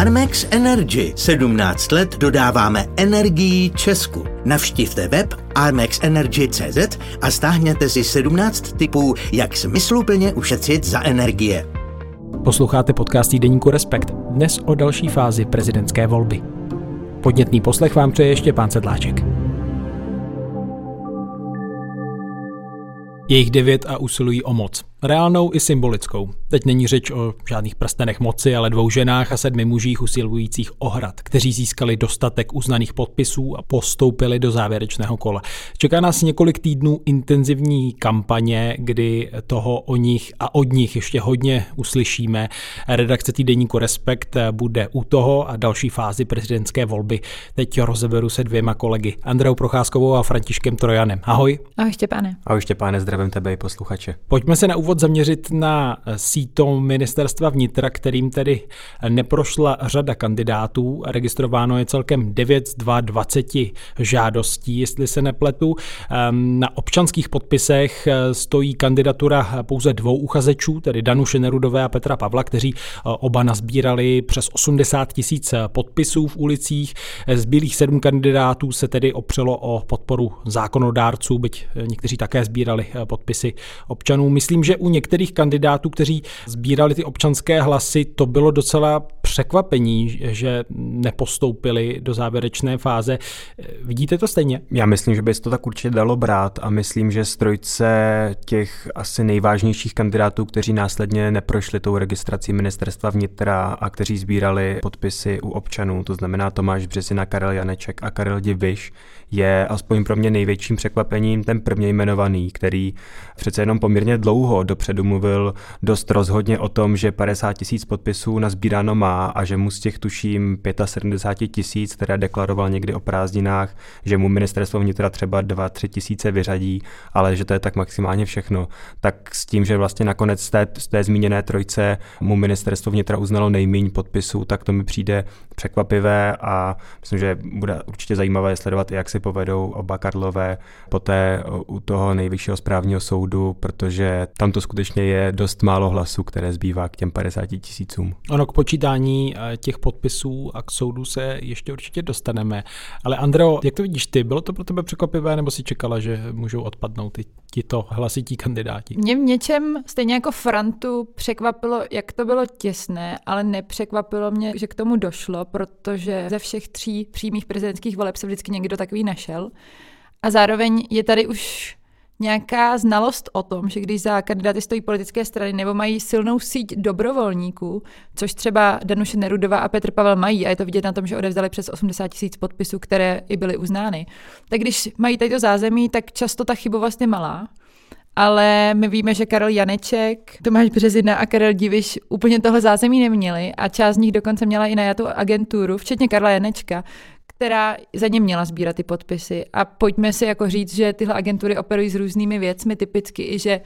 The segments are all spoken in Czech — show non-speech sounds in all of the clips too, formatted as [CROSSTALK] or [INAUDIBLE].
Armex Energy. 17 let dodáváme energii Česku. Navštivte web armexenergy.cz a stáhněte si 17 typů, jak smysluplně ušetřit za energie. Posloucháte podcast Deníku Respekt. Dnes o další fázi prezidentské volby. Podnětný poslech vám přeje ještě pán Sedláček. Je jich devět a usilují o moc reálnou i symbolickou. Teď není řeč o žádných prstenech moci, ale dvou ženách a sedmi mužích usilujících o hrad, kteří získali dostatek uznaných podpisů a postoupili do závěrečného kola. Čeká nás několik týdnů intenzivní kampaně, kdy toho o nich a od nich ještě hodně uslyšíme. Redakce týdeníku Respekt bude u toho a další fázi prezidentské volby. Teď rozeberu se dvěma kolegy, Andreou Procházkovou a Františkem Trojanem. Ahoj. Ahoj Štěpáne. Ahoj Štěpáne, zdravím tebe i posluchače. Pojďme se na úvod úvod zaměřit na síto ministerstva vnitra, kterým tedy neprošla řada kandidátů. Registrováno je celkem 9 z 22 žádostí, jestli se nepletu. Ehm, na občanských podpisech stojí kandidatura pouze dvou uchazečů, tedy Danu Šenerudové a Petra Pavla, kteří eh, oba nazbírali přes 80 tisíc podpisů v ulicích. Z bílých sedm kandidátů se tedy opřelo o podporu zákonodárců, byť někteří také sbírali eh, podpisy občanů. Myslím, že u některých kandidátů, kteří sbírali ty občanské hlasy, to bylo docela překvapení, že nepostoupili do závěrečné fáze. Vidíte to stejně? Já myslím, že by se to tak určitě dalo brát a myslím, že strojce těch asi nejvážnějších kandidátů, kteří následně neprošli tou registrací ministerstva vnitra a kteří sbírali podpisy u občanů, to znamená Tomáš Březina, Karel Janeček a Karel Diviš, je aspoň pro mě největším překvapením ten prvně jmenovaný, který přece jenom poměrně dlouho dopředu mluvil dost rozhodně o tom, že 50 tisíc podpisů nazbíráno má a že mu z těch tuším 75 tisíc, které deklaroval někdy o prázdninách, že mu ministerstvo vnitra třeba 2-3 tisíce vyřadí, ale že to je tak maximálně všechno. Tak s tím, že vlastně nakonec z té, z té zmíněné trojce mu ministerstvo vnitra uznalo nejméně podpisů, tak to mi přijde překvapivé a myslím, že bude určitě zajímavé sledovat, jak se povedou oba Karlové poté u toho nejvyššího správního soudu, protože tam to skutečně je dost málo hlasů, které zbývá k těm 50 tisícům. Ono k počítání eh, těch podpisů a k soudu se ještě určitě dostaneme. Ale Andreo, jak to vidíš ty? Bylo to pro tebe překvapivé, nebo si čekala, že můžou odpadnout i tito hlasití kandidáti? Mě v něčem, stejně jako Frantu, překvapilo, jak to bylo těsné, ale nepřekvapilo mě, že k tomu došlo, protože ze všech tří přímých prezidentských voleb se vždycky někdo takový našel. A zároveň je tady už nějaká znalost o tom, že když za kandidáty stojí politické strany nebo mají silnou síť dobrovolníků, což třeba Danuše Nerudová a Petr Pavel mají, a je to vidět na tom, že odevzdali přes 80 tisíc podpisů, které i byly uznány, tak když mají tady to zázemí, tak často ta chybovost je malá. Ale my víme, že Karel Janeček, Tomáš Březina a Karel Diviš úplně tohle zázemí neměli a část z nich dokonce měla i najatou agenturu, včetně Karla Janečka, která za ně měla sbírat ty podpisy. A pojďme si jako říct, že tyhle agentury operují s různými věcmi, typicky i, že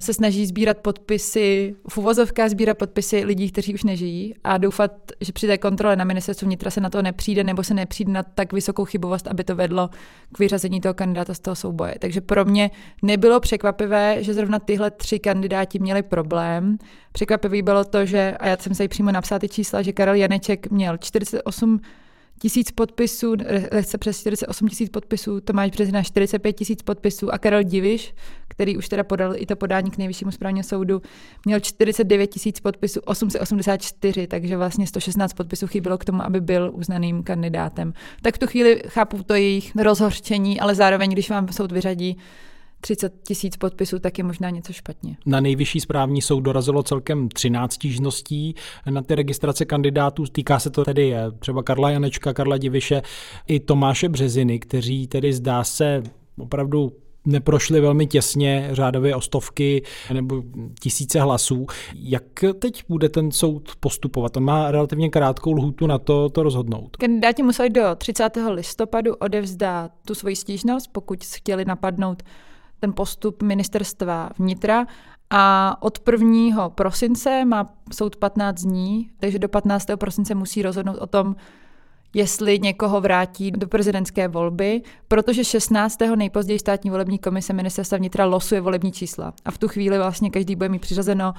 se snaží sbírat podpisy, v uvozovkách sbírat podpisy lidí, kteří už nežijí a doufat, že při té kontrole na ministerstvu vnitra se na to nepřijde nebo se nepřijde na tak vysokou chybovost, aby to vedlo k vyřazení toho kandidáta z toho souboje. Takže pro mě nebylo překvapivé, že zrovna tyhle tři kandidáti měli problém. Překvapivý bylo to, že, a já jsem se přímo napsala ty čísla, že Karel Janeček měl 48 tisíc podpisů, lehce přes 48 tisíc podpisů, Tomáš Březina 45 tisíc podpisů a Karel Diviš, který už teda podal i to podání k nejvyššímu správního soudu, měl 49 tisíc podpisů, 884, takže vlastně 116 podpisů chybilo k tomu, aby byl uznaným kandidátem. Tak v tu chvíli chápu to jejich rozhořčení, ale zároveň, když vám soud vyřadí 30 tisíc podpisů, tak je možná něco špatně. Na nejvyšší správní soud dorazilo celkem 13 stížností na ty registrace kandidátů. Týká se to tedy eh, třeba Karla Janečka, Karla Diviše i Tomáše Březiny, kteří tedy zdá se opravdu neprošli velmi těsně, řádově o stovky nebo tisíce hlasů. Jak teď bude ten soud postupovat? On má relativně krátkou lhůtu na to, to rozhodnout. Kandidáti museli do 30. listopadu odevzdat tu svoji stížnost, pokud chtěli napadnout ten postup ministerstva vnitra a od 1. prosince má soud 15 dní, takže do 15. prosince musí rozhodnout o tom, jestli někoho vrátí do prezidentské volby, protože 16. nejpozději státní volební komise ministerstva vnitra losuje volební čísla. A v tu chvíli vlastně každý bude mít přiřazeno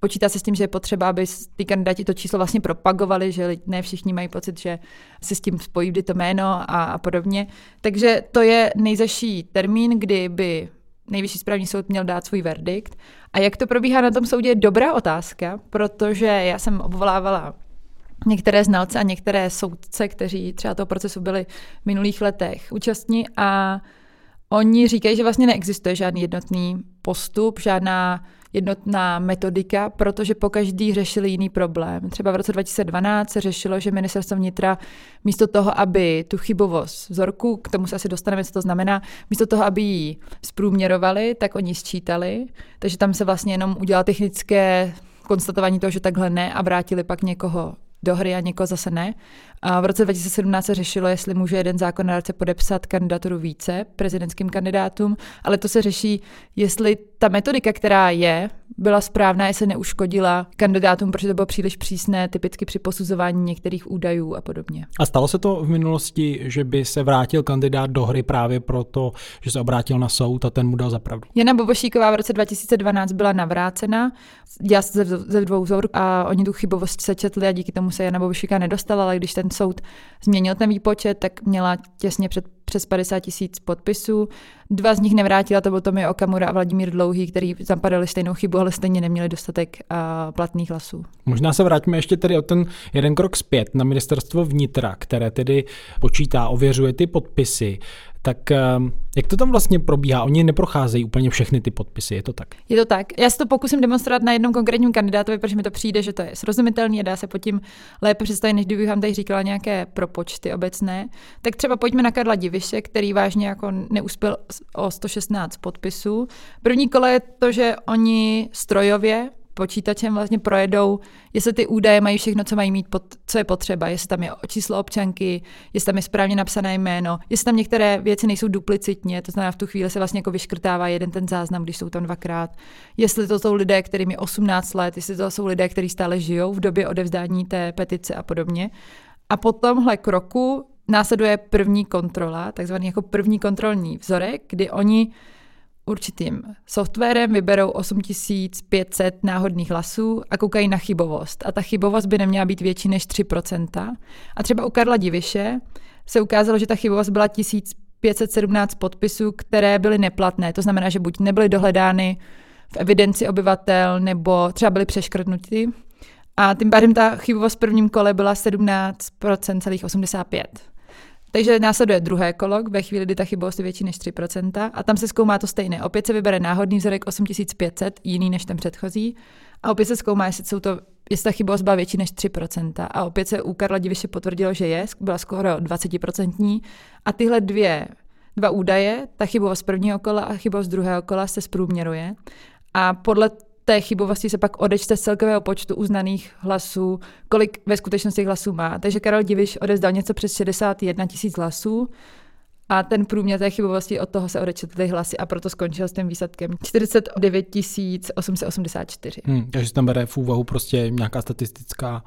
Počítá se s tím, že je potřeba, aby ty kandidáti to číslo vlastně propagovali, že ne všichni mají pocit, že se s tím spojí vždy to jméno a, a podobně. Takže to je nejzaší termín, kdy by nejvyšší správní soud měl dát svůj verdikt. A jak to probíhá na tom soudě je dobrá otázka, protože já jsem obvolávala některé znalce a některé soudce, kteří třeba toho procesu byli v minulých letech účastní a oni říkají, že vlastně neexistuje žádný jednotný postup, žádná jednotná metodika, protože po každý řešili jiný problém. Třeba v roce 2012 se řešilo, že ministerstvo vnitra místo toho, aby tu chybovost vzorku, k tomu se asi dostaneme, co to znamená, místo toho, aby ji zprůměrovali, tak oni sčítali, takže tam se vlastně jenom udělalo technické konstatování toho, že takhle ne a vrátili pak někoho do hry a někoho zase ne. A v roce 2017 se řešilo, jestli může jeden zákonodárce podepsat kandidaturu více prezidentským kandidátům, ale to se řeší, jestli ta metodika, která je, byla správná, jestli neuškodila kandidátům, protože to bylo příliš přísné, typicky při posuzování některých údajů a podobně. A stalo se to v minulosti, že by se vrátil kandidát do hry právě proto, že se obrátil na soud a ten mu dal zapravdu? Jana Bobošíková v roce 2012 byla navrácena, dělala se ze dvou vzorů a oni tu chybovost sečetli a díky tomu se Jana Bobošíka nedostala, ale když ten soud změnil ten výpočet, tak měla těsně před přes 50 tisíc podpisů. Dva z nich nevrátila, to byl Tomi Okamura a Vladimír Dlouhý, který zapadali stejnou chybu, ale stejně neměli dostatek uh, platných hlasů. Možná se vrátíme ještě tedy o ten jeden krok zpět na ministerstvo vnitra, které tedy počítá, ověřuje ty podpisy. Tak ehm, jak to tam vlastně probíhá? Oni neprocházejí úplně všechny ty podpisy, je to tak? Je to tak. Já si to pokusím demonstrovat na jednom konkrétním kandidátovi, protože mi to přijde, že to je srozumitelné a dá se pod tím lépe představit, než kdybych vám tady říkala nějaké propočty obecné. Tak třeba pojďme na Karla Diviše, který vážně jako neuspěl o 116 podpisů. První kole je to, že oni strojově počítačem vlastně projedou, jestli ty údaje mají všechno, co mají mít, pod, co je potřeba, jestli tam je číslo občanky, jestli tam je správně napsané jméno, jestli tam některé věci nejsou duplicitně, to znamená v tu chvíli se vlastně jako vyškrtává jeden ten záznam, když jsou tam dvakrát, jestli to jsou lidé, kterým je 18 let, jestli to jsou lidé, kteří stále žijou v době odevzdání té petice a podobně. A po tomhle kroku následuje první kontrola, takzvaný jako první kontrolní vzorek, kdy oni určitým softwarem vyberou 8500 náhodných hlasů a koukají na chybovost. A ta chybovost by neměla být větší než 3%. A třeba u Karla Diviše se ukázalo, že ta chybovost byla 1517 podpisů, které byly neplatné. To znamená, že buď nebyly dohledány v evidenci obyvatel, nebo třeba byly přeškrtnuty. A tím pádem ta chybovost v prvním kole byla 17,85%. Takže následuje druhé kolo, ve chvíli, kdy ta chybovost je větší než 3%, a tam se zkoumá to stejné. Opět se vybere náhodný vzorek 8500, jiný než ten předchozí, a opět se zkoumá, jestli, jsou to, jestli ta chybovost byla větší než 3%. A opět se u Karla Diviše potvrdilo, že je, byla skoro 20%. A tyhle dvě, dva údaje, ta chybovost prvního kola a chybovost druhého kola se zprůměruje. A podle té chybovosti se pak odečte z celkového počtu uznaných hlasů, kolik ve skutečnosti hlasů má. Takže Karel Diviš odezdal něco přes 61 tisíc hlasů a ten průměr té chybovosti od toho se odečetly hlasy a proto skončil s tím výsledkem 49 884. Hmm, takže tam bere v úvahu prostě nějaká statistická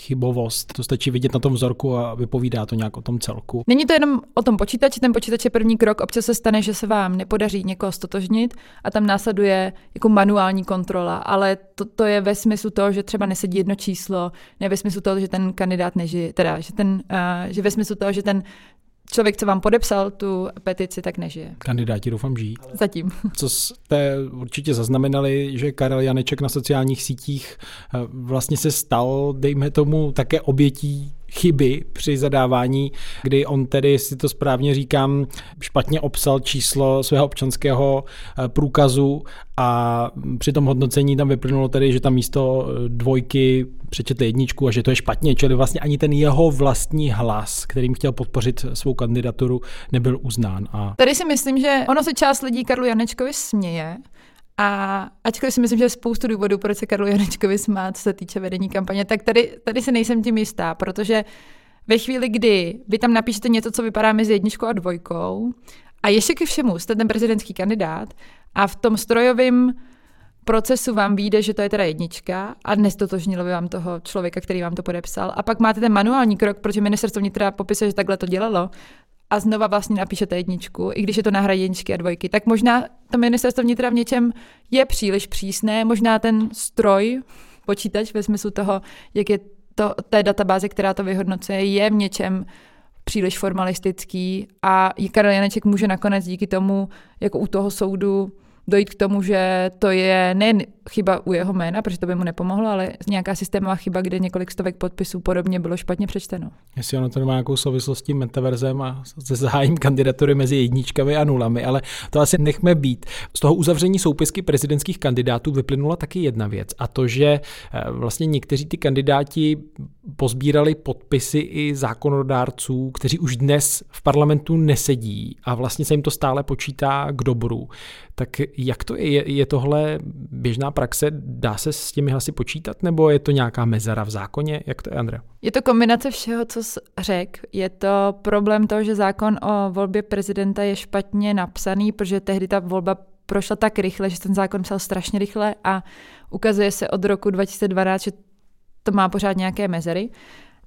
chybovost. To stačí vidět na tom vzorku a vypovídá to nějak o tom celku. Není to jenom o tom počítači, ten počítač je první krok. Občas se stane, že se vám nepodaří někoho stotožnit a tam následuje jako manuální kontrola, ale to, to je ve smyslu toho, že třeba nesedí jedno číslo, ne ve smyslu toho, že ten kandidát nežije, teda, že, ten, uh, že ve smyslu toho, že ten člověk, co vám podepsal tu petici, tak nežije. Kandidáti doufám žijí. Zatím. Co jste určitě zaznamenali, že Karel Janeček na sociálních sítích eh, vlastně se stal, dejme tomu, také obětí chyby při zadávání, kdy on tedy, si to správně říkám, špatně obsal číslo svého občanského eh, průkazu a při tom hodnocení tam vyplynulo tedy, že tam místo eh, dvojky přečetl jedničku a že to je špatně, čili vlastně ani ten jeho vlastní hlas, kterým chtěl podpořit svou kandidaturu, nebyl uznán. A... Tady si myslím, že ono se část lidí Karlu Janečkovi směje, a ačkoliv si myslím, že je spoustu důvodů, proč se Karlu Janečkovi smát, co se týče vedení kampaně, tak tady, tady si nejsem tím jistá, protože ve chvíli, kdy vy tam napíšete něco, co vypadá mezi jedničkou a dvojkou, a ještě ke všemu jste ten prezidentský kandidát a v tom strojovém procesu vám vyjde, že to je teda jednička a nestotožnilo by vám toho člověka, který vám to podepsal. A pak máte ten manuální krok, protože ministerstvo vnitra popisuje, že takhle to dělalo, a znova vlastně napíšete jedničku, i když je to na jedničky a dvojky, tak možná to ministerstvo vnitra v něčem je příliš přísné, možná ten stroj, počítač ve smyslu toho, jak je to, té databáze, která to vyhodnocuje, je v něčem příliš formalistický a Karel Janeček může nakonec díky tomu, jako u toho soudu, dojít k tomu, že to je nejen chyba u jeho jména, protože to by mu nepomohlo, ale nějaká systémová chyba, kde několik stovek podpisů podobně bylo špatně přečteno. Jestli ono to má nějakou souvislost s tím metaverzem a se zahájím kandidatury mezi jedničkami a nulami, ale to asi nechme být. Z toho uzavření soupisky prezidentských kandidátů vyplynula taky jedna věc a to, že eh, vlastně někteří ty kandidáti pozbírali podpisy i zákonodárců, kteří už dnes v parlamentu nesedí a vlastně se jim to stále počítá k dobru. Tak jak to je? Je tohle běžná praxe? Dá se s těmi hlasy počítat nebo je to nějaká mezera v zákoně? Jak to je, Andrea? Je to kombinace všeho, co jsi řekl. Je to problém toho, že zákon o volbě prezidenta je špatně napsaný, protože tehdy ta volba prošla tak rychle, že ten zákon psal strašně rychle a ukazuje se od roku 2012, že to má pořád nějaké mezery.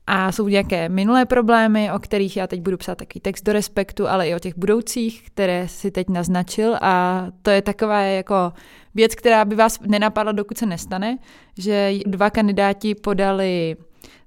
A jsou nějaké minulé problémy, o kterých já teď budu psát takový text do respektu, ale i o těch budoucích, které si teď naznačil. A to je taková jako věc, která by vás nenapadla, dokud se nestane, že dva kandidáti podali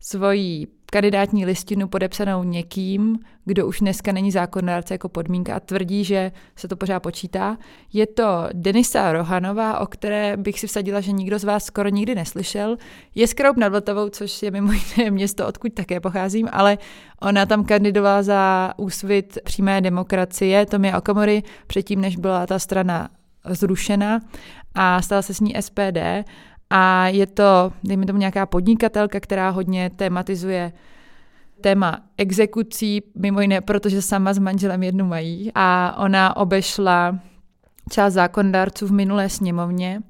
svoji kandidátní listinu podepsanou někým, kdo už dneska není zákonodárce jako podmínka a tvrdí, že se to pořád počítá. Je to Denisa Rohanová, o které bych si vsadila, že nikdo z vás skoro nikdy neslyšel. Je z Kroup nad Vltavou, což je mimo jiné [LAUGHS] město, odkud také pocházím, ale ona tam kandidovala za úsvit přímé demokracie Tomě Okamory předtím, než byla ta strana zrušena a stala se s ní SPD a je to, dejme tomu, nějaká podnikatelka, která hodně tematizuje téma exekucí, mimo jiné, protože sama s manželem jednu mají. A ona obešla část zákonodárců v minulé sněmovně,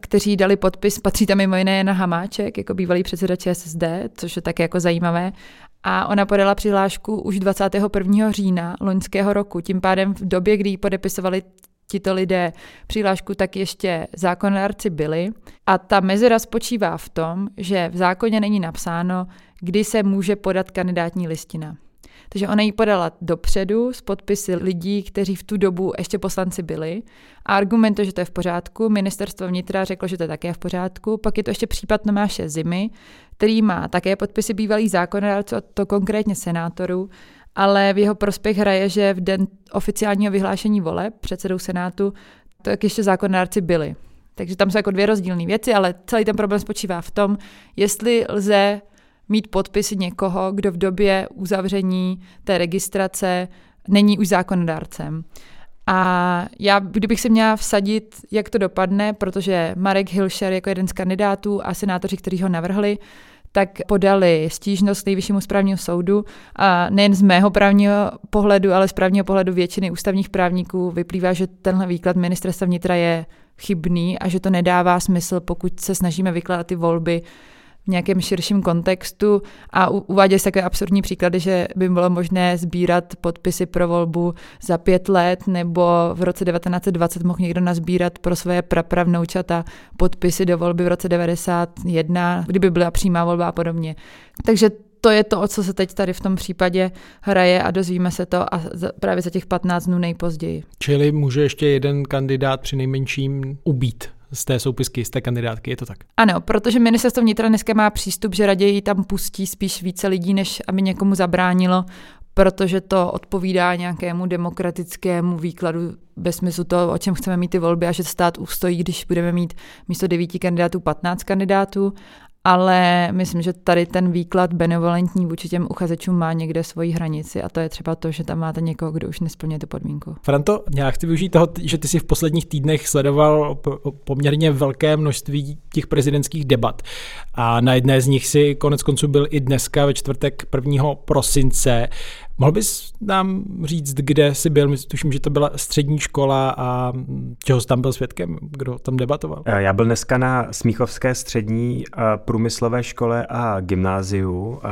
kteří dali podpis, patří tam mimo jiné na Hamáček, jako bývalý předseda ČSSD, což je také jako zajímavé. A ona podala přihlášku už 21. října loňského roku. Tím pádem v době, kdy ji podepisovali tito lidé přihlášku, tak ještě zákonodárci byli. A ta mezera spočívá v tom, že v zákoně není napsáno, kdy se může podat kandidátní listina. Takže ona ji podala dopředu s podpisy lidí, kteří v tu dobu ještě poslanci byli. A argumentuje, že to je v pořádku. Ministerstvo vnitra řeklo, že to je také v pořádku. Pak je to ještě případ Tomáše Zimy, který má také podpisy bývalých zákonodárců, a to konkrétně senátorů ale v jeho prospěch hraje, že v den oficiálního vyhlášení voleb předsedou Senátu tak ještě zákonodárci byli. Takže tam jsou jako dvě rozdílné věci, ale celý ten problém spočívá v tom, jestli lze mít podpisy někoho, kdo v době uzavření té registrace není už zákonodárcem. A já, kdybych se měla vsadit, jak to dopadne, protože Marek Hilšer jako jeden z kandidátů a senátoři, kteří ho navrhli, tak podali stížnost nejvyššímu správního soudu a nejen z mého právního pohledu, ale z právního pohledu většiny ústavních právníků vyplývá, že tenhle výklad ministerstva vnitra je chybný a že to nedává smysl, pokud se snažíme vykládat ty volby nějakém širším kontextu a uvádějí se takové absurdní příklady, že by bylo možné sbírat podpisy pro volbu za pět let nebo v roce 1920 mohl někdo nazbírat pro své prapravnoučata podpisy do volby v roce 91, kdyby byla přímá volba a podobně. Takže to je to, o co se teď tady v tom případě hraje a dozvíme se to a právě za těch 15 dnů nejpozději. Čili může ještě jeden kandidát při nejmenším ubít z té soupisky, z té kandidátky, je to tak? Ano, protože ministerstvo vnitra dneska má přístup, že raději tam pustí spíš více lidí, než aby někomu zabránilo, protože to odpovídá nějakému demokratickému výkladu ve smyslu toho, o čem chceme mít ty volby a že stát ustojí, když budeme mít místo devíti kandidátů 15 kandidátů ale myslím, že tady ten výklad benevolentní vůči těm uchazečům má někde svoji hranici a to je třeba to, že tam máte někoho, kdo už nesplňuje tu podmínku. Franto, já chci využít toho, že ty si v posledních týdnech sledoval poměrně velké množství těch prezidentských debat a na jedné z nich si konec konců byl i dneska ve čtvrtek 1. prosince. Mohl bys nám říct, kde jsi byl? Tuším, že to byla střední škola a čeho jsi tam byl svědkem? Kdo tam debatoval? Eh, já byl dneska na Smíchovské střední eh, průmyslové škole a gymnáziu. Eh,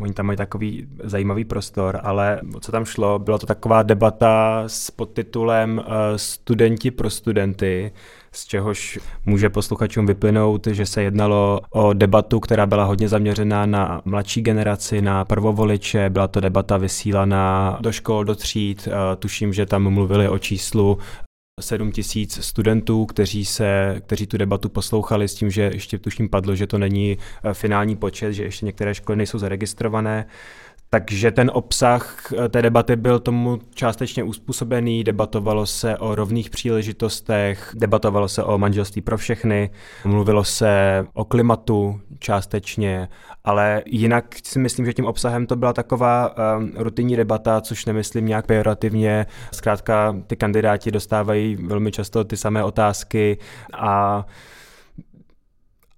oni tam mají takový zajímavý prostor, ale co tam šlo, byla to taková debata s podtitulem Studenti pro studenty z čehož může posluchačům vyplynout, že se jednalo o debatu, která byla hodně zaměřená na mladší generaci, na prvovoliče, byla to debata vysílaná do škol, do tříd, tuším, že tam mluvili o číslu 7 tisíc studentů, kteří, se, kteří tu debatu poslouchali s tím, že ještě tuším padlo, že to není eh, finální počet, že ještě některé školy nejsou zaregistrované. Takže ten obsah eh, té debaty byl tomu částečně uspůsobený, debatovalo se o rovných příležitostech, debatovalo se o manželství pro všechny, mluvilo se o klimatu částečně, ale jinak si myslím, že tím obsahem to byla taková um, rutinní debata, což nemyslím nějak pejorativně. Zkrátka ty kandidáti dostávají velmi často ty samé otázky a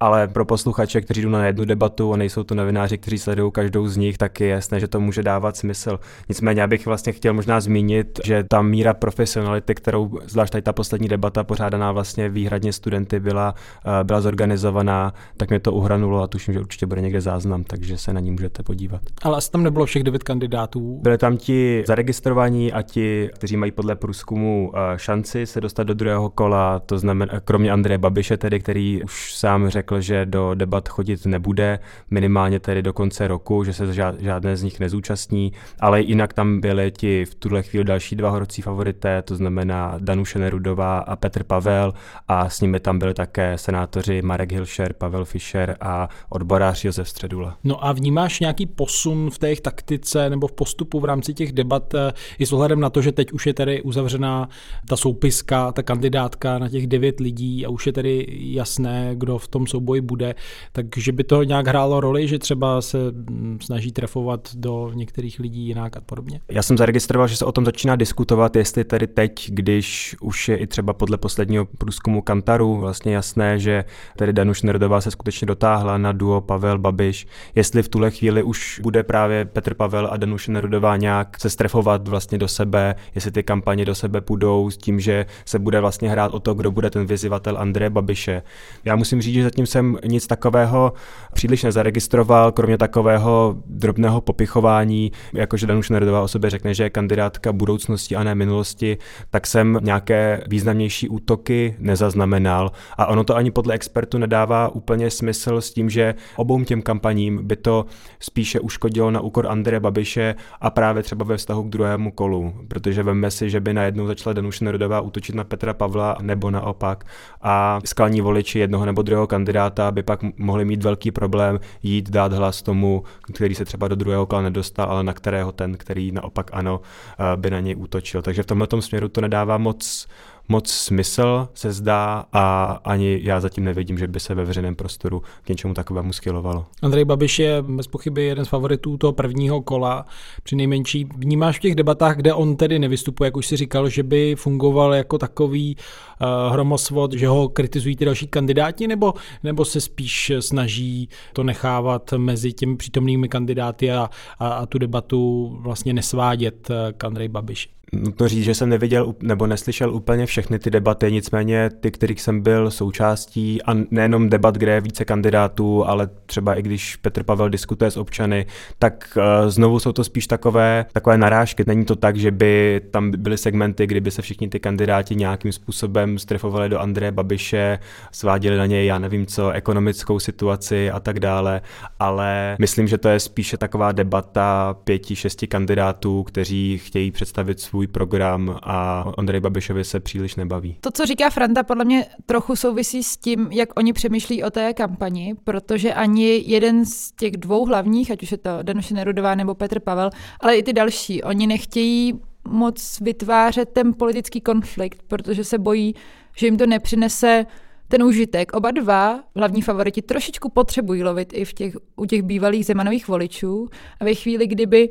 ale pro posluchače, kteří jdou na jednu debatu a nejsou to novináři, kteří sledují každou z nich, tak je jasné, že to může dávat smysl. Nicméně já bych vlastně chtěl možná zmínit, že ta míra profesionality, kterou zvlášť tady ta poslední debata pořádaná vlastně výhradně studenty byla, eh, byla zorganizovaná, tak mě to uhranulo a tuším, že určitě bude někde záznam, takže se na ní můžete podívat. Ale asi tam nebylo všech devět kandidátů. Byly tam ti zaregistrovaní a ti, kteří mají podle průzkumu eh, šanci se dostat do druhého kola, to znamená kromě Andreje Babiše tedy, který už sám řekl, řekl, že do debat chodit nebude, minimálně tedy do konce roku, že se žádné z nich nezúčastní, ale jinak tam byly ti v tuhle chvíli další dva horcí favorité, to znamená Danuše Nerudová a Petr Pavel a s nimi tam byli také senátoři Marek Hilšer, Pavel Fischer a odborář Josef Středula. No a vnímáš nějaký posun v té taktice nebo v postupu v rámci těch debat eh, i s ohledem na to, že teď už je tady uzavřená ta soupiska, ta kandidátka na těch devět lidí a už je tedy jasné, kdo v tom souboji bude, takže by to nějak hrálo roli, že třeba se mm, snaží trefovat do některých lidí jinak a podobně? Já jsem zaregistroval, že se o tom začíná diskutovat, jestli tedy teď, když už je i třeba podle posledního průzkumu Kantaru vlastně jasné, že tedy Danuš Nerdová se skutečně dotáhla na duo Pavel Babiš, jestli v tuhle chvíli už bude právě Petr Pavel a Danuš Nerudová nějak se strefovat vlastně do sebe, jestli ty kampaně do sebe půjdou s tím, že se bude vlastně hrát o to, kdo bude ten vyzývatel Andreje Babiše. Já musím říct, že zatím jsem nic takového příliš nezaregistroval, kromě takového drobného popichování, jakože Danuš Nerdová o sobě řekne, že je kandidátka budoucnosti a ne minulosti, tak jsem nějaké významnější útoky nezaznamenal. A ono to ani podle expertu nedává úplně smysl s tím, že obou těm kampaním by to spíše uškodilo na úkor Andreje Babiše a právě třeba ve vztahu k druhému kolu, protože veme si, že by najednou začala Danuš Nerdová útočit na Petra Pavla nebo naopak a skalní voliči jednoho nebo druhého kandidáta by pak mohli mít velký problém jít dát hlas tomu, který se třeba do druhého kola nedostal, ale na kterého ten, který naopak ano, eh, by na něj útočil. Takže v tomto směru to nedává moc moc smysl, se zdá, a ani já zatím nevidím, že by se ve veřejném prostoru k něčemu takovému skylovalo. Andrej Babiš je bez pochyby jeden z favoritů toho prvního kola. Při nejmenší vnímáš v těch debatách, kde on tedy nevystupuje, jak už si říkal, že by fungoval jako takový uh, hromosvod, že ho kritizují ty další kandidáti, nebo, nebo se spíš snaží to nechávat mezi těmi přítomnými kandidáty a, a, a tu debatu vlastně nesvádět eh, k Andrej Babiši? Nutno říct, že jsem neviděl nebo neslyšel úplně všechny ty debaty, nicméně ty, kterých jsem byl součástí a nejenom debat, kde je více kandidátů, ale třeba i když Petr Pavel diskutuje s občany, tak uh, znovu jsou to spíš takové, takové narážky. Není to tak, že by tam byly segmenty, kdyby se všichni ty kandidáti nějakým způsobem strefovali do Andreje Babiše, sváděli na něj, já nevím co, ekonomickou situaci a tak dále, ale myslím, že to je spíše taková debata pěti, šesti kandidátů, kteří chtějí představit svůj svůj program a Andrej Babišovi se příliš nebaví. To, co říká Franta, podle mě trochu souvisí s tím, jak oni přemýšlí o té kampani, protože ani jeden z těch dvou hlavních, ať už je to Danuše Nerudová nebo Petr Pavel, ale i ty další, oni nechtějí moc vytvářet ten politický konflikt, protože se bojí, že jim to nepřinese ten užitek. Oba dva hlavní favoriti trošičku potřebují lovit i v těch, u těch bývalých zemanových voličů a ve chvíli, kdyby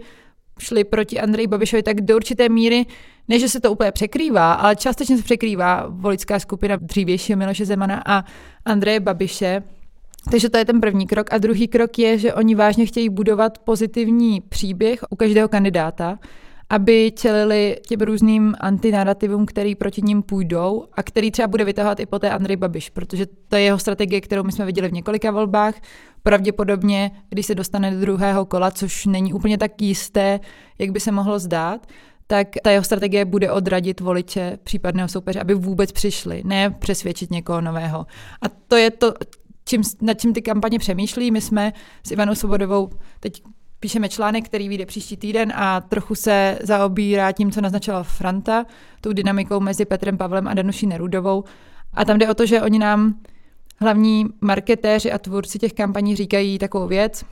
šli proti Andreji Babišovi, tak do určité míry, ne, že se to úplně překrývá, ale částečně se překrývá volická skupina dřívějšího Miloše Zemana a Andreje Babiše. Takže to je ten první krok. A druhý krok je, že oni vážně chtějí budovat pozitivní příběh u každého kandidáta aby čelili těm různým antinarativům, který proti ním půjdou a který třeba bude vytahovat i poté Andrej Babiš, protože to je jeho strategie, kterou my jsme viděli v několika volbách. Pravděpodobně, když se dostane do druhého kola, což není úplně tak jisté, jak by se mohlo zdát, tak ta jeho strategie bude odradit voliče případného soupeře, aby vůbec přišli, ne přesvědčit někoho nového. A to je to, čím, nad čím ty kampaně přemýšlí. My jsme s Ivanou Svobodovou teď píšeme článek, který vyjde příští týden a trochu se zaobírá tím, co naznačila Franta, tou dynamikou mezi Petrem Pavlem a Danuší Nerudovou. A tam jde o to, že oni nám hlavní marketéři a tvůrci těch kampaní říkají takovou věc,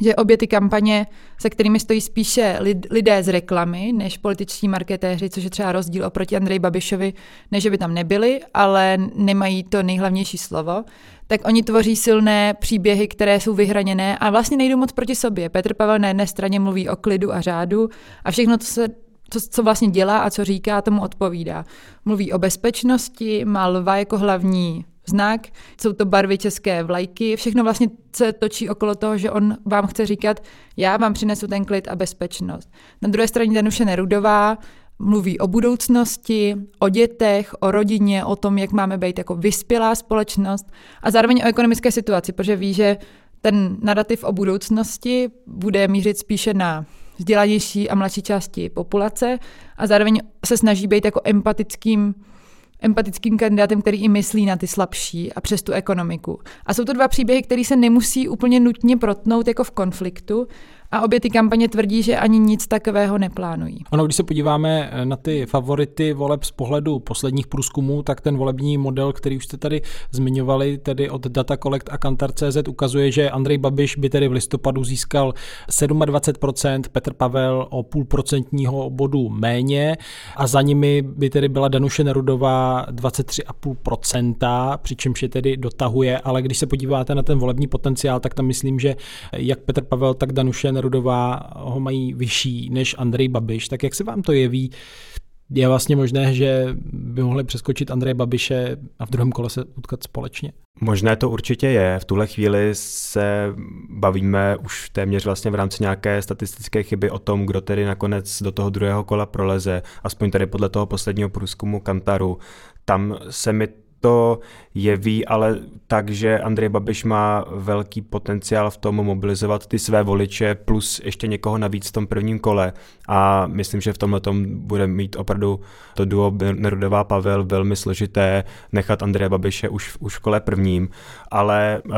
že obě ty kampaně, se kterými stojí spíše lidé z reklamy než političtí marketéři, což je třeba rozdíl oproti Andreji Babišovi, než by tam nebyli, ale nemají to nejhlavnější slovo, tak oni tvoří silné příběhy, které jsou vyhraněné a vlastně nejdou moc proti sobě. Petr Pavel na jedné straně mluví o klidu a řádu a všechno, co se co, co vlastně dělá a co říká, tomu odpovídá. Mluví o bezpečnosti, má lva jako hlavní znak, jsou to barvy české vlajky, všechno vlastně se točí okolo toho, že on vám chce říkat, já vám přinesu ten klid a bezpečnost. Na druhé straně Danuše Nerudová mluví o budoucnosti, o dětech, o rodině, o tom, jak máme být jako vyspělá společnost a zároveň o ekonomické situaci, protože ví, že ten narrativ o budoucnosti bude mířit spíše na vzdělanější a mladší části populace a zároveň se snaží být jako empatickým empatickým kandidátem, který i myslí na ty slabší a přes tu ekonomiku. A jsou to dva příběhy, které se nemusí úplně nutně protnout jako v konfliktu, a obě ty kampaně tvrdí, že ani nic takového neplánují. Ono, když se podíváme eh, na ty favority voleb z pohledu posledních průzkumů, tak ten volební model, který už jste tady zmiňovali, tedy od Data Collect a Kantar.cz, ukazuje, že Andrej Babiš by tedy v listopadu získal 27%, Petr Pavel o půl procentního bodu méně a za nimi by tedy byla Danuše Nerudová 23,5%, přičemž je tedy dotahuje, ale když se podíváte na ten volební potenciál, tak tam myslím, že jak Petr Pavel, tak Danuše Nerudová ho mají vyšší než Andrej Babiš, tak jak se vám to jeví? Je vlastně možné, že by mohli přeskočit Andreje Babiše a v druhém kole se utkat společně? Možné to určitě je. V tuhle chvíli se bavíme už téměř vlastně v rámci nějaké statistické chyby o tom, kdo tedy nakonec do toho druhého kola proleze, aspoň tedy podle toho posledního průzkumu Kantaru. Tam se mi to jeví ale tak, že Andrej Babiš má velký potenciál v tom mobilizovat ty své voliče plus ještě někoho navíc v tom prvním kole. A myslím, že v tomhle tom bude mít opravdu to duo Nerudová Pavel velmi složité nechat Andreje Babiše už, už v kole prvním, ale uh,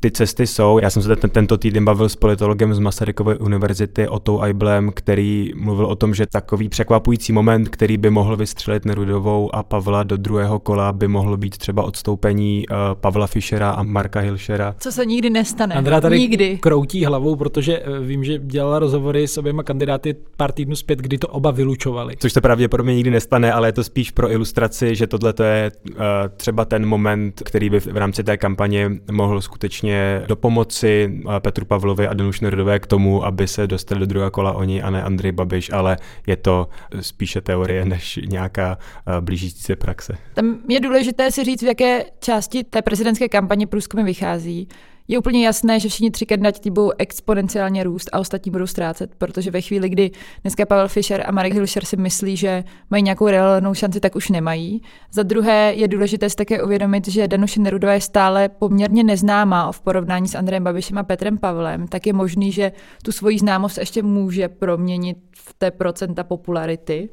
ty cesty jsou. Já jsem se ten, tento týden bavil s politologem z Masarykové univerzity Otou Aiblem, který mluvil o tom, že takový překvapující moment, který by mohl vystřelit Nerudovou a Pavla do druhého kola, by mohlo být třeba odstoupení uh, Pavla Fischera a Marka Hilšera. Co se nikdy nestane. Andrea tady nikdy. kroutí hlavou, protože eh, vím, že dělala rozhovory s oběma kandidáty pár týdnů zpět, kdy to oba vylučovali. Což se pravděpodobně nikdy nestane, ale je to spíš pro ilustraci, že tohle je uh, třeba ten moment, který by v rámci té kampaně mohl skutečně vlastně do pomoci eh, Petru Pavlovi a Danuš Nerdové k tomu, aby se dostali do druhého kola oni a ne Andrej Babiš, ale je to spíše teorie než nějaká eh, blížící se praxe. Tam je důležité si říct, v jaké části té prezidentské kampaně průzkumy vychází je úplně jasné, že všichni tři kandidáti budou exponenciálně růst a ostatní budou ztrácet, protože ve chvíli, kdy dneska Pavel Fischer a Marek Hilšer si myslí, že mají nějakou reálnou šanci, tak už nemají. Za druhé je důležité si také uvědomit, že Danuše Nerudová je stále poměrně neznámá v porovnání s Andrejem Babišem a Petrem Pavlem, tak je možný, že tu svoji známost ještě může proměnit v té procenta popularity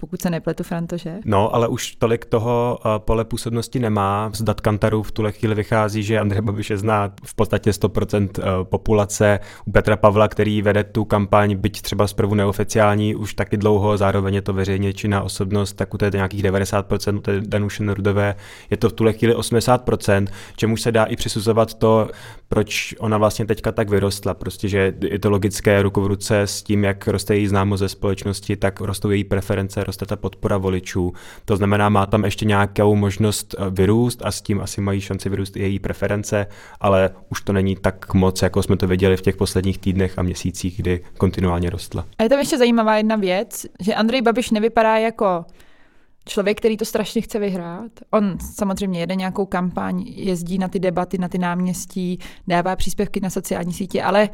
pokud se nepletu, Franto, že? No, ale už tolik toho uh, pole působnosti nemá. Z dat Kantaru v tuhle chvíli vychází, že Andrej Babiš je zná v podstatě 100% uh, populace. U Petra Pavla, který vede tu kampaň, byť třeba zprvu neoficiální, už taky dlouho, zároveň je to veřejně činná osobnost, tak u té nějakých 90%, u té Danuše Nerudové je to v tuhle chvíli 80%, čemu se dá i přisuzovat to, proč ona vlastně teďka tak vyrostla. Prostě, že je to logické ruku v ruce s tím, jak roste její známost ze společnosti, tak rostou její preference, roste ta podpora voličů. To znamená, má tam ještě nějakou možnost eh, vyrůst a s tím asi mají šanci vyrůst i její preference, ale už to není tak moc, jako jsme to viděli v těch posledních týdnech a měsících, kdy kontinuálně rostla. A je tam ještě zajímavá jedna věc, že Andrej Babiš nevypadá jako člověk, který to strašně chce vyhrát. On samozřejmě jede nějakou kampaň, jezdí na ty debaty, na ty náměstí, dává příspěvky na sociální sítě, ale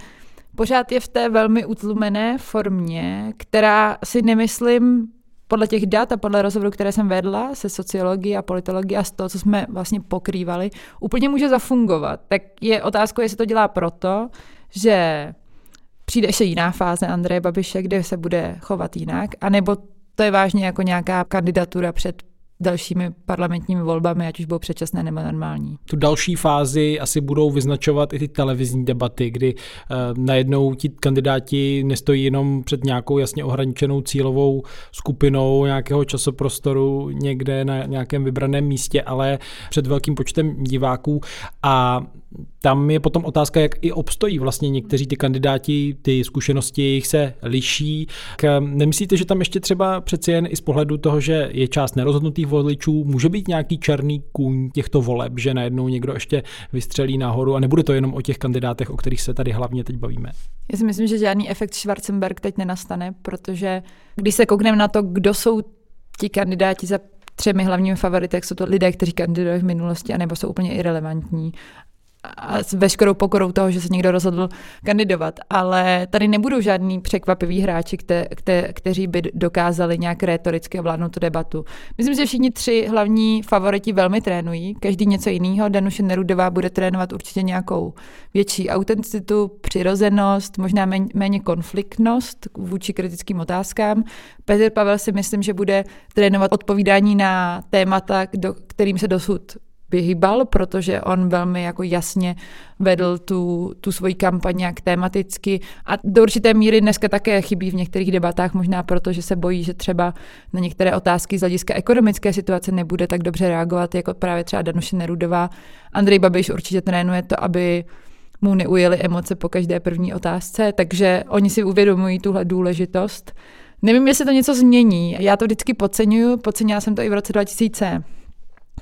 pořád je v té velmi utlumené formě, která si nemyslím podle těch dat a podle rozhovorů, které jsem vedla se sociologií a politologií a z toho, co jsme vlastně pokrývali, úplně může zafungovat. Tak je otázkou, jestli to dělá proto, že přijde ještě jiná fáze Andreje Babiše, kde se bude chovat jinak, anebo to je vážně jako nějaká kandidatura před dalšími parlamentními volbami, ať už budou předčasné nebo normální. Tu další fázi asi budou vyznačovat i ty televizní debaty, kdy uh, najednou ti kandidáti nestojí jenom před nějakou jasně ohraničenou cílovou skupinou nějakého časoprostoru někde na nějakém vybraném místě, ale před velkým počtem diváků a tam je potom otázka, jak i obstojí vlastně někteří ty kandidáti, ty zkušenosti jich se liší. Nemyslíte, že tam ještě třeba přeci jen i z pohledu toho, že je část nerozhodnutých voličů, může být nějaký černý kůň těchto voleb, že najednou někdo ještě vystřelí nahoru a nebude to jenom o těch kandidátech, o kterých se tady hlavně teď bavíme? Já si myslím, že žádný efekt Schwarzenberg teď nenastane, protože když se koukneme na to, kdo jsou ti kandidáti za třemi hlavními favority, jsou to lidé, kteří kandidovali v minulosti, anebo jsou úplně irrelevantní a s veškerou pokorou toho, že se někdo rozhodl kandidovat. Ale tady nebudou žádní překvapiví hráči, kte, kte, kteří by dokázali nějak retoricky ovládnout tu debatu. Myslím, že všichni tři hlavní favoriti velmi trénují, každý něco jiného. Danuše Nerudová bude trénovat určitě nějakou větší autenticitu, přirozenost, možná méně, méně konfliktnost vůči kritickým otázkám. Petr Pavel si myslím, že bude trénovat odpovídání na témata, do, kterým se dosud vyhýbal, protože on velmi jako jasně vedl tu, tu svoji kampaň nějak tematicky a do určité míry dneska také chybí v některých debatách, možná proto, že se bojí, že třeba na některé otázky z hlediska ekonomické situace nebude tak dobře reagovat, jako právě třeba Danuše Nerudová. Andrej Babiš určitě trénuje to, aby mu neujeli emoce po každé první otázce, takže oni si uvědomují tuhle důležitost. Nevím, jestli to něco změní. Já to vždycky podceňuju, podcenila jsem to i v roce 2000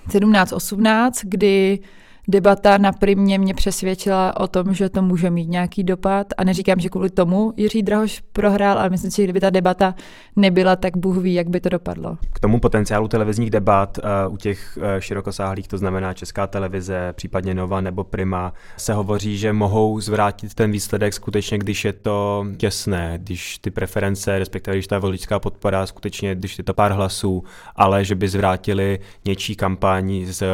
17-18, kdy debata na primě mě přesvědčila o tom, že to může mít nějaký dopad a neříkám, že kvůli tomu Jiří Drahoš prohrál, ale myslím si, že kdyby ta debata nebyla, tak Bůh ví, jak by to dopadlo. K tomu potenciálu televizních debat uh, u těch uh, širokosáhlých, to znamená Česká televize, případně Nova nebo Prima, se hovoří, že mohou zvrátit ten výsledek skutečně, když je to těsné, když ty preference, respektive když ta voličská podpora, skutečně, když je to pár hlasů, ale že by zvrátili něčí kampaň z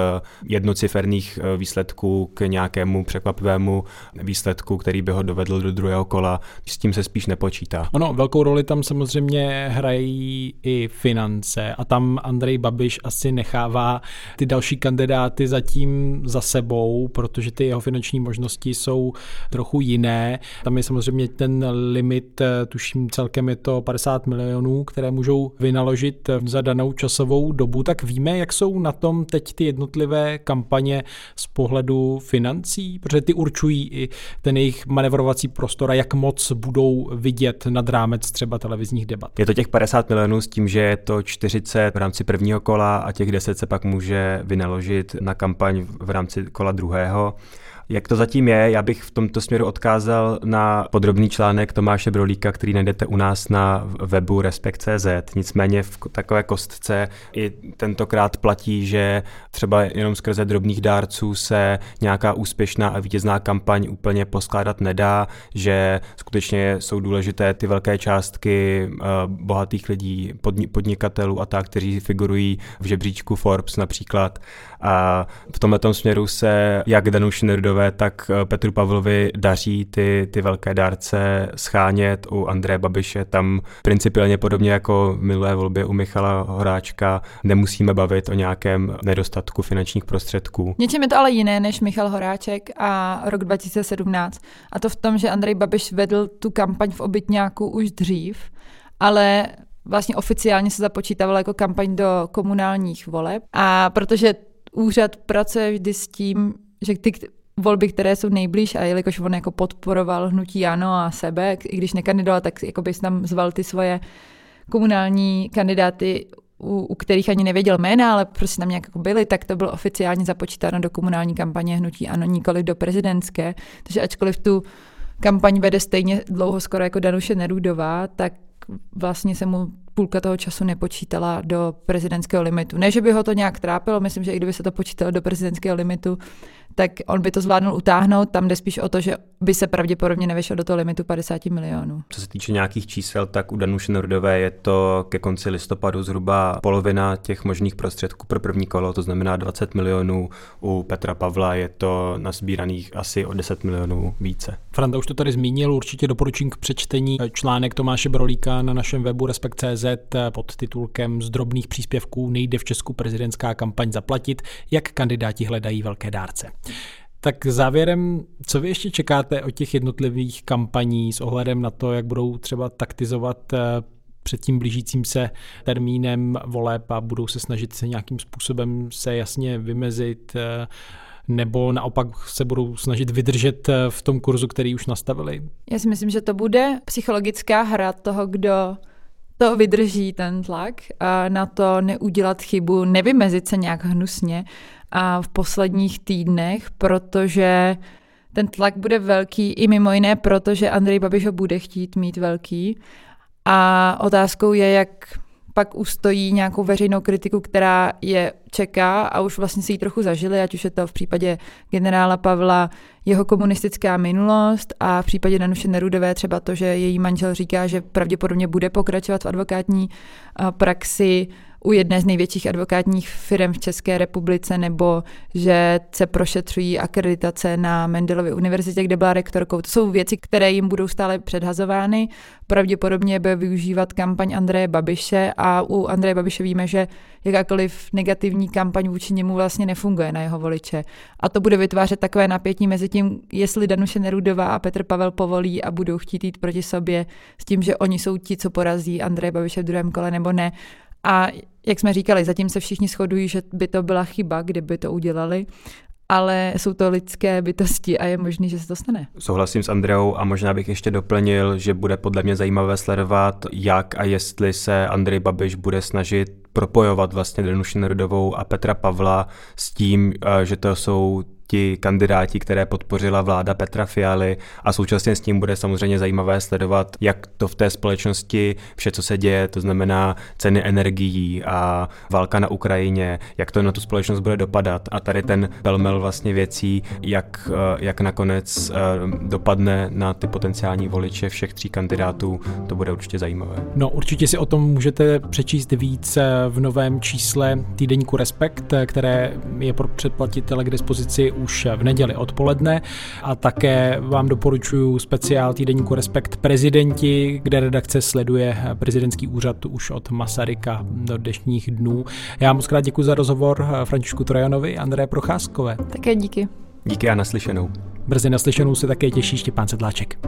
jednociferných výsledku k nějakému překvapivému výsledku, který by ho dovedl do druhého kola. S tím se spíš nepočítá. Ono, velkou roli tam samozřejmě hrají i finance a tam Andrej Babiš asi nechává ty další kandidáty zatím za sebou, protože ty jeho finanční možnosti jsou trochu jiné. Tam je samozřejmě ten limit, tuším celkem je to 50 milionů, které můžou vynaložit za danou časovou dobu. Tak víme, jak jsou na tom teď ty jednotlivé kampaně z pohledu financí, protože ty určují i ten jejich manevrovací prostor a jak moc budou vidět nad rámec třeba televizních debat. Je to těch 50 milionů s tím, že je to 40 v rámci prvního kola a těch 10 se pak může vynaložit na kampaň v rámci kola druhého. Jak to zatím je, já bych v tomto směru odkázal na podrobný článek Tomáše Brolíka, který najdete u nás na webu Respekt.cz. Nicméně v takové kostce i tentokrát platí, že třeba jenom skrze drobných dárců se nějaká úspěšná a vítězná kampaň úplně poskládat nedá, že skutečně jsou důležité ty velké částky eh, bohatých lidí, podnikatelů a tak, kteří figurují v žebříčku Forbes například. A v tomto směru se jak Danuš Nerdové, tak eh, Petru Pavlovi daří ty, ty velké dárce schánět. U Andreje Babiše tam principiálně podobně jako v minulé volbě u Michala Horáčka nemusíme bavit o nějakém nedostatku finančních prostředků. Něčem je to ale jiné než Michal Horáček a rok 2017. A to v tom, že Andrej Babiš vedl tu kampaň v obytňáku už dřív, ale vlastně oficiálně se započítávala jako kampaň do komunálních voleb. A protože úřad pracuje vždy s tím, že ty volby, které jsou nejblíž a jelikož on jako podporoval hnutí ANO a sebe, i když nekandidoval, tak jako bys tam zval ty svoje komunální kandidáty, u, u kterých ani nevěděl jména, ale prostě tam nějak jako byli, tak to bylo oficiálně započítáno do komunální kampaně hnutí ANO, nikoli do prezidentské. Takže ačkoliv tu kampaň vede stejně dlouho skoro jako Danuše Nerudová, tak vlastně se mu půlka toho času nepočítala do prezidentského limitu. Ne, že by ho to nějak trápilo, myslím, že i kdyby se to počítalo do prezidentského limitu, tak on by to zvládnul utáhnout. Tam jde spíš o to, že by se pravděpodobně nevešel do toho limitu 50 milionů. Co se týče nějakých čísel, tak u Danuše Nordové je to ke konci listopadu zhruba polovina těch možných prostředků pro první kolo, to znamená 20 milionů. U Petra Pavla je to nasbíraných asi o 10 milionů více. Franta už to tady zmínil, určitě doporučím k přečtení článek Tomáše Brolíka na našem webu Respekt.cz pod titulkem Z drobných příspěvků nejde v Česku prezidentská kampaň zaplatit, jak kandidáti hledají velké dárce. Tak závěrem, co vy ještě čekáte od těch jednotlivých kampaní s ohledem na to, jak budou třeba taktizovat eh, před tím blížícím se termínem voleb a budou se snažit se nějakým způsobem se jasně vymezit, eh, nebo naopak se budou snažit vydržet eh, v tom kurzu, který už nastavili? Já si myslím, že to bude psychologická hra toho, kdo to vydrží ten tlak a na to neudělat chybu, nevymezit se nějak hnusně a v posledních týdnech, protože ten tlak bude velký i mimo jiné, protože Andrej Babiš ho bude chtít mít velký. A otázkou je, jak pak ustojí nějakou veřejnou kritiku, která je čeká a už vlastně si ji trochu zažili, ať už je to v případě generála Pavla jeho komunistická minulost a v případě Danuše Nerudové třeba to, že její manžel říká, že pravděpodobně bude pokračovat v advokátní praxi, u jedné z největších advokátních firm v České republice, nebo že se prošetřují akreditace na Mendelově univerzitě, kde byla rektorkou. To jsou věci, které jim budou stále předhazovány. Pravděpodobně bude využívat kampaň Andreje Babiše a u Andreje Babiše víme, že jakákoliv negativní kampaň vůči němu vlastně nefunguje na jeho voliče. A to bude vytvářet takové napětí mezi tím, jestli Danuše Nerudová a Petr Pavel povolí a budou chtít jít proti sobě s tím, že oni jsou ti, co porazí Andreje Babiše v druhém kole nebo ne. A jak jsme říkali, zatím se všichni shodují, že by to byla chyba, kdyby to udělali, ale jsou to lidské bytosti a je možné, že se to stane. Souhlasím s Andreou a možná bych ještě doplnil, že bude podle mě zajímavé sledovat, jak a jestli se Andrej Babiš bude snažit propojovat vlastně Danuši Nerudovou a Petra Pavla s tím, eh, že to jsou ti kandidáti, které podpořila vláda Petra Fialy a současně s tím bude samozřejmě zajímavé sledovat, jak to v té společnosti vše, co se děje, to znamená ceny energií a válka na Ukrajině, jak to na tu společnost bude dopadat a tady ten pelmel vlastně věcí, jak, eh, jak nakonec eh, dopadne na ty potenciální voliče všech tří kandidátů, to bude určitě zajímavé. No určitě si o tom můžete přečíst víc eh, v novém čísle týdeníku Respekt, které je pro předplatitele k dispozici už v neděli odpoledne a také vám doporučuji speciál týdeníku Respekt prezidenti, kde redakce sleduje prezidentský úřad už od Masaryka do dnešních dnů. Já moc krát děkuji za rozhovor Františku Trojanovi a André Procházkové. Také díky. Díky a naslyšenou. Brzy naslyšenou se také těší Štěpán Sedláček.